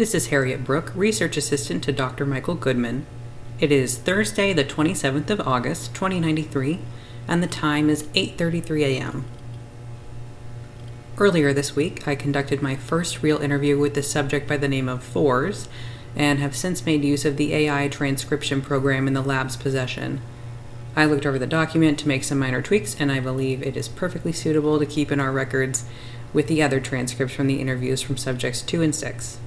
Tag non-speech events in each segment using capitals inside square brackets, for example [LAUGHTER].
This is Harriet Brook, Research Assistant to Dr. Michael Goodman. It is Thursday, the 27th of August, 2093, and the time is 8:33 a.m. Earlier this week, I conducted my first real interview with the subject by the name of Fours, and have since made use of the AI transcription program in the lab's possession. I looked over the document to make some minor tweaks, and I believe it is perfectly suitable to keep in our records with the other transcripts from the interviews from subjects 2 and 6.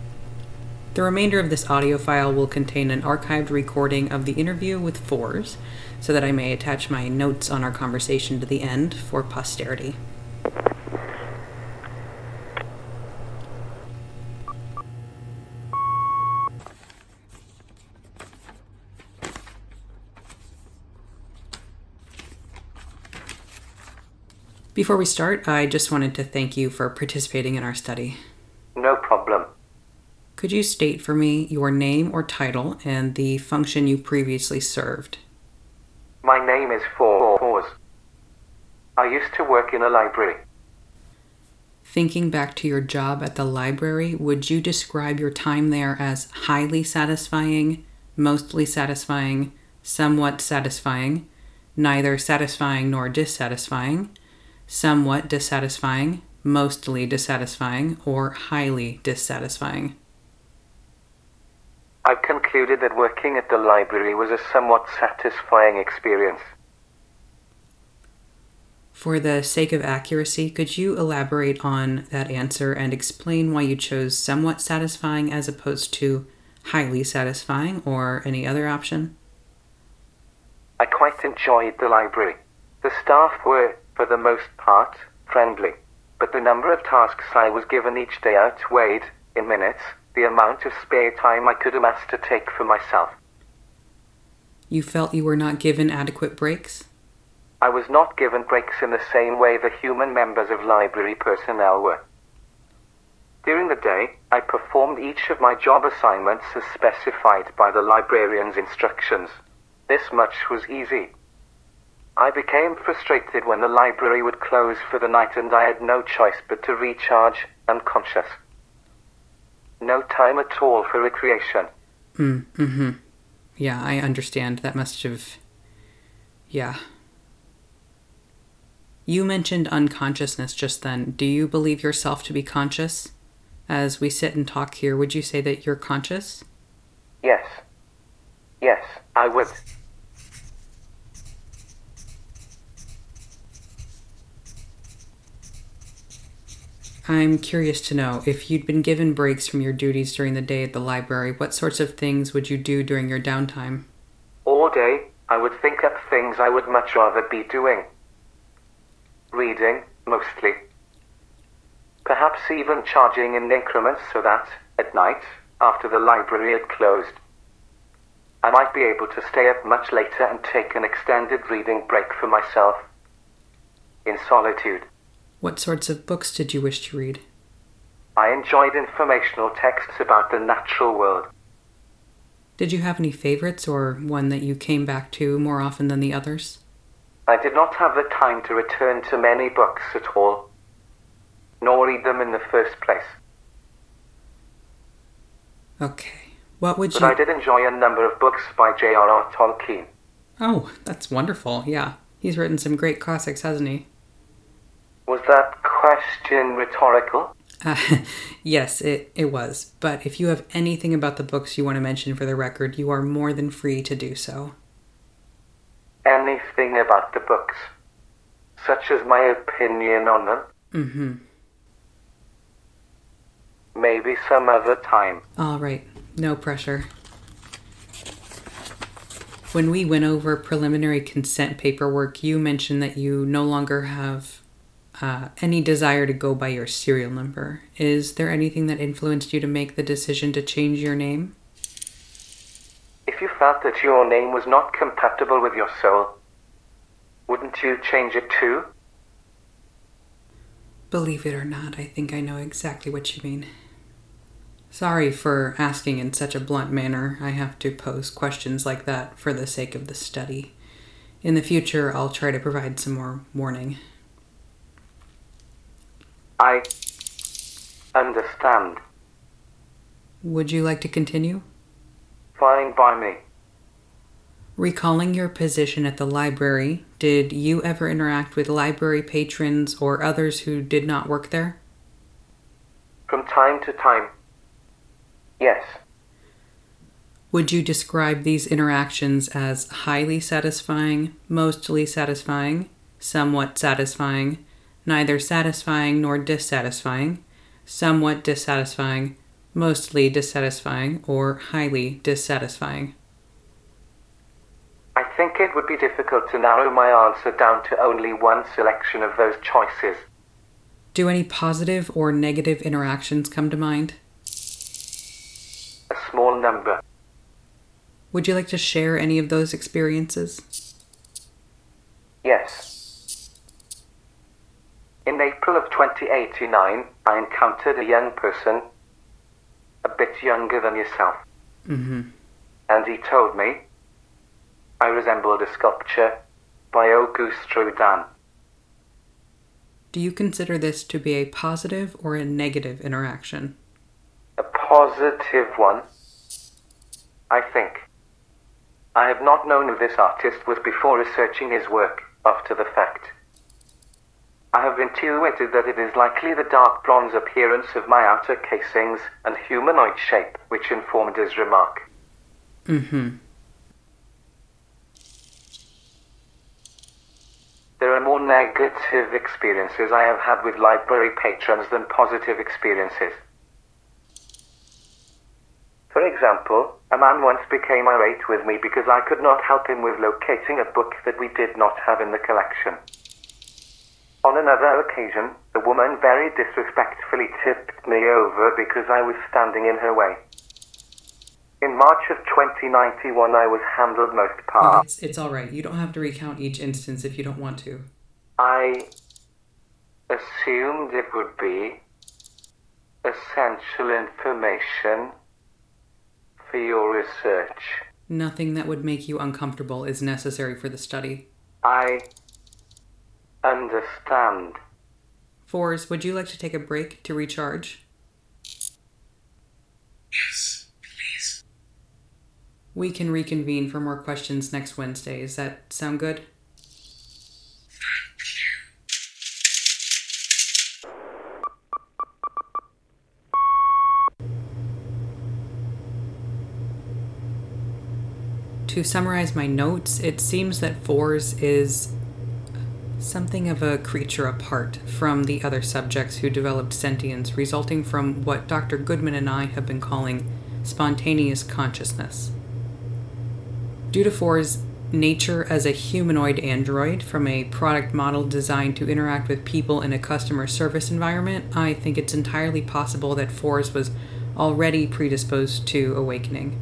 The remainder of this audio file will contain an archived recording of the interview with Fours, so that I may attach my notes on our conversation to the end for posterity. Before we start, I just wanted to thank you for participating in our study. No problem. Could you state for me your name or title and the function you previously served? My name is Four Fours. I used to work in a library. Thinking back to your job at the library, would you describe your time there as highly satisfying, mostly satisfying, somewhat satisfying, neither satisfying nor dissatisfying, somewhat dissatisfying, mostly dissatisfying, or highly dissatisfying? I've concluded that working at the library was a somewhat satisfying experience. For the sake of accuracy, could you elaborate on that answer and explain why you chose somewhat satisfying as opposed to highly satisfying or any other option? I quite enjoyed the library. The staff were, for the most part, friendly, but the number of tasks I was given each day outweighed, in minutes, the amount of spare time I could amass to take for myself. You felt you were not given adequate breaks? I was not given breaks in the same way the human members of library personnel were. During the day, I performed each of my job assignments as specified by the librarian's instructions. This much was easy. I became frustrated when the library would close for the night and I had no choice but to recharge, unconscious. No time at all for recreation. Mm, mm-hmm. Yeah, I understand. That must have. Yeah. You mentioned unconsciousness just then. Do you believe yourself to be conscious? As we sit and talk here, would you say that you're conscious? Yes. Yes, I would. I'm curious to know if you'd been given breaks from your duties during the day at the library, what sorts of things would you do during your downtime? All day, I would think up things I would much rather be doing. Reading, mostly. Perhaps even charging in increments so that, at night, after the library had closed, I might be able to stay up much later and take an extended reading break for myself. In solitude. What sorts of books did you wish to read? I enjoyed informational texts about the natural world. Did you have any favorites or one that you came back to more often than the others? I did not have the time to return to many books at all, nor read them in the first place. Okay. What would But you. I did enjoy a number of books by J.R.R. Tolkien. Oh, that's wonderful. Yeah. He's written some great classics, hasn't he? Was that question rhetorical? Uh, [LAUGHS] yes, it, it was. But if you have anything about the books you want to mention for the record, you are more than free to do so. Anything about the books, such as my opinion on them? Mm-hmm. Maybe some other time. All right. No pressure. When we went over preliminary consent paperwork, you mentioned that you no longer have uh, any desire to go by your serial number. Is there anything that influenced you to make the decision to change your name? If you felt that your name was not compatible with your soul, wouldn't you change it too? Believe it or not, I think I know exactly what you mean. Sorry for asking in such a blunt manner. I have to pose questions like that for the sake of the study. In the future, I'll try to provide some more warning. I understand. Would you like to continue? Fine by me. Recalling your position at the library, did you ever interact with library patrons or others who did not work there? From time to time. Yes. Would you describe these interactions as highly satisfying, mostly satisfying, somewhat satisfying, neither satisfying nor dissatisfying, somewhat dissatisfying, mostly dissatisfying, or highly dissatisfying? I think it would be difficult to narrow my answer down to only one selection of those choices. Do any positive or negative interactions come to mind? A small number. Would you like to share any of those experiences? Yes. In April of 2089, I encountered a young person, a bit younger than yourself, Mm-hmm. and he told me I resembled a sculpture by Auguste Rodin. Do you consider this to be a positive or a negative interaction? A positive one, I think. I have not known who this artist was before researching his work after the fact. I have intuited that it is likely the dark bronze appearance of my outer casings and humanoid shape which informed his remark. Mm-hmm. There are more negative experiences I have had with library patrons than positive experiences. For example, a man once became irate with me because I could not help him with locating a book that we did not have in the collection. On another occasion, the woman very disrespectfully tipped me over because I was standing in her way. In March of 2091, I was handled most Oh, part. it's, it's all right. You don't have to recount each instance if you don't want to. I assumed it would be essential information for your research. Nothing that would make you uncomfortable is necessary for the study. I understand. Fours, would you like to take a break to recharge? Yes, please. We can reconvene for more questions next Wednesday. Does that sound good? Thank you. To summarize my notes, it seems that Fours is something of a creature apart from the other subjects who developed sentience, resulting from what Dr. Goodman and I have been calling spontaneous consciousness. Due to Fours' nature as a humanoid android from a product model designed to interact with people in a customer service environment, I think it's entirely possible that Fours was already predisposed to awakening.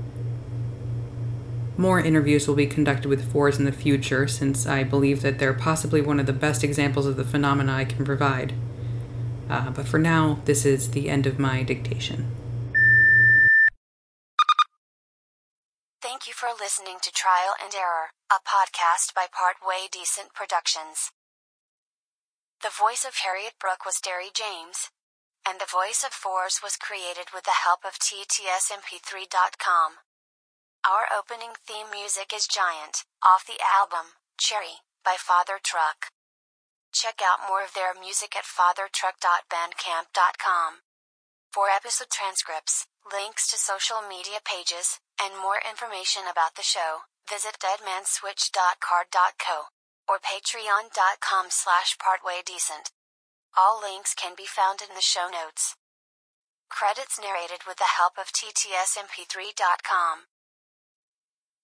More interviews will be conducted with fours in the future, since I believe that they're possibly one of the best examples of the phenomena I can provide. Uh, but for now, this is the end of my dictation. Thank you for listening to Trial and Error, a podcast by Partway Decent Productions. The voice of Harriet Brooke was Derry James, and the voice of Fours was created with the help of TTSMP3.com. Our opening theme music is Giant, off the album Cherry by Father Truck. Check out more of their music at fathertruck.bandcamp.com. For episode transcripts, links to social media pages, and more information about the show, visit deadmanswitch.carrd.co or patreon.com slash partwaydecent. All links can be found in the show notes. Credits narrated with the help of ttsmp3.com.